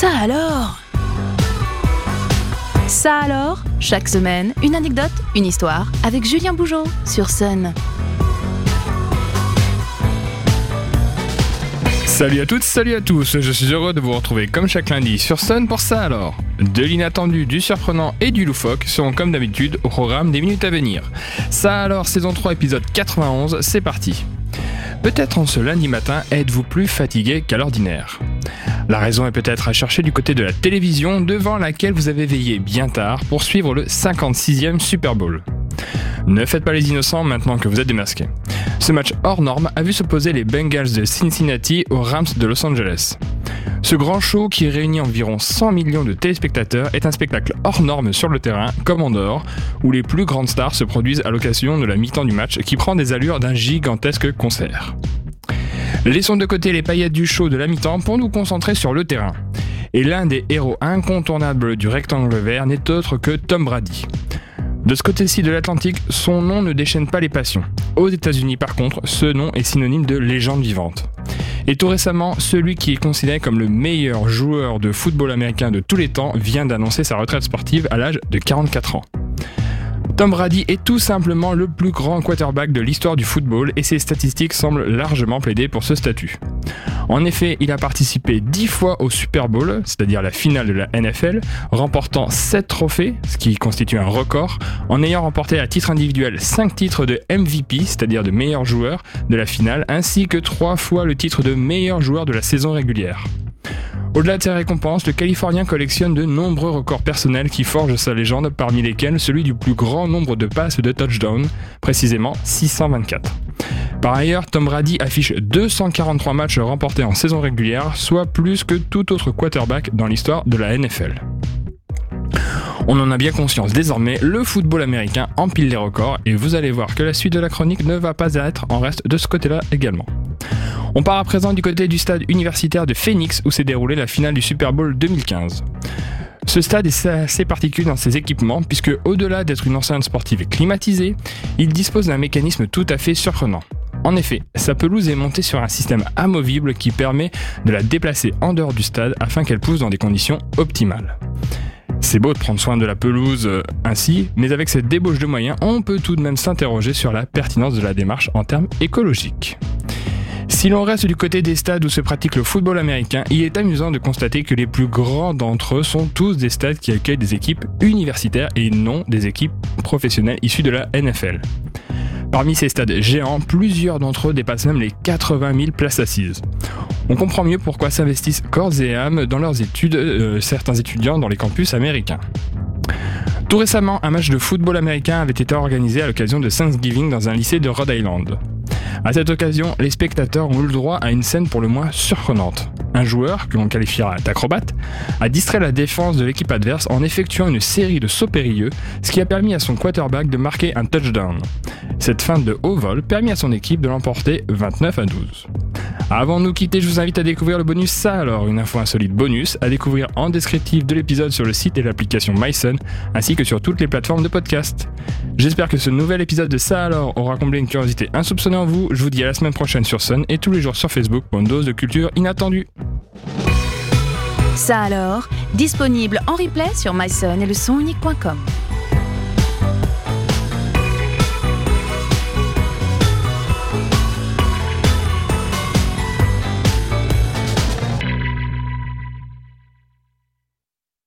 Ça alors? Ça alors? Chaque semaine, une anecdote, une histoire avec Julien Bougeot sur Sun. Salut à toutes, salut à tous, je suis heureux de vous retrouver comme chaque lundi sur Sun pour ça alors. De l'inattendu, du surprenant et du loufoque seront comme d'habitude au programme des minutes à venir. Ça alors, saison 3, épisode 91, c'est parti. Peut-être en ce lundi matin êtes-vous plus fatigué qu'à l'ordinaire? La raison est peut-être à chercher du côté de la télévision devant laquelle vous avez veillé bien tard pour suivre le 56e Super Bowl. Ne faites pas les innocents maintenant que vous êtes démasqués. Ce match hors norme a vu s'opposer les Bengals de Cincinnati aux Rams de Los Angeles. Ce grand show qui réunit environ 100 millions de téléspectateurs est un spectacle hors norme sur le terrain, comme en dehors, où les plus grandes stars se produisent à l'occasion de la mi-temps du match qui prend des allures d'un gigantesque concert. Laissons de côté les paillettes du show de la mi-temps pour nous concentrer sur le terrain. Et l'un des héros incontournables du rectangle vert n'est autre que Tom Brady. De ce côté-ci de l'Atlantique, son nom ne déchaîne pas les passions. Aux États-Unis, par contre, ce nom est synonyme de légende vivante. Et tout récemment, celui qui est considéré comme le meilleur joueur de football américain de tous les temps vient d'annoncer sa retraite sportive à l'âge de 44 ans. Tom Brady est tout simplement le plus grand quarterback de l'histoire du football et ses statistiques semblent largement plaider pour ce statut. En effet, il a participé 10 fois au Super Bowl, c'est-à-dire la finale de la NFL, remportant 7 trophées, ce qui constitue un record, en ayant remporté à titre individuel 5 titres de MVP, c'est-à-dire de meilleur joueur de la finale, ainsi que 3 fois le titre de meilleur joueur de la saison régulière. Au-delà de ces récompenses, le Californien collectionne de nombreux records personnels qui forgent sa légende, parmi lesquels celui du plus grand nombre de passes de touchdown, précisément 624. Par ailleurs, Tom Brady affiche 243 matchs remportés en saison régulière, soit plus que tout autre quarterback dans l'histoire de la NFL. On en a bien conscience désormais, le football américain empile les records et vous allez voir que la suite de la chronique ne va pas être en reste de ce côté-là également. On part à présent du côté du stade universitaire de Phoenix où s'est déroulée la finale du Super Bowl 2015. Ce stade est assez particulier dans ses équipements puisque au-delà d'être une enceinte sportive climatisée, il dispose d'un mécanisme tout à fait surprenant. En effet, sa pelouse est montée sur un système amovible qui permet de la déplacer en dehors du stade afin qu'elle pousse dans des conditions optimales. C'est beau de prendre soin de la pelouse euh, ainsi, mais avec cette débauche de moyens, on peut tout de même s'interroger sur la pertinence de la démarche en termes écologiques. Si l'on reste du côté des stades où se pratique le football américain, il est amusant de constater que les plus grands d'entre eux sont tous des stades qui accueillent des équipes universitaires et non des équipes professionnelles issues de la NFL. Parmi ces stades géants, plusieurs d'entre eux dépassent même les 80 000 places assises. On comprend mieux pourquoi s'investissent corps et âme dans leurs études euh, certains étudiants dans les campus américains. Tout récemment, un match de football américain avait été organisé à l'occasion de Thanksgiving dans un lycée de Rhode Island. À cette occasion, les spectateurs ont eu le droit à une scène pour le moins surprenante. Un joueur, que l'on qualifiera d'acrobate, a distrait la défense de l'équipe adverse en effectuant une série de sauts périlleux, ce qui a permis à son quarterback de marquer un touchdown. Cette fin de haut vol permit à son équipe de l'emporter 29 à 12. Avant de nous quitter, je vous invite à découvrir le bonus Ça alors, une info insolite bonus à découvrir en descriptif de l'épisode sur le site et l'application MySun, ainsi que sur toutes les plateformes de podcast. J'espère que ce nouvel épisode de Ça alors aura comblé une curiosité insoupçonnée en vous. Je vous dis à la semaine prochaine sur Sun et tous les jours sur Facebook pour une dose de culture inattendue. Ça alors, disponible en replay sur myson et le sonunique.com.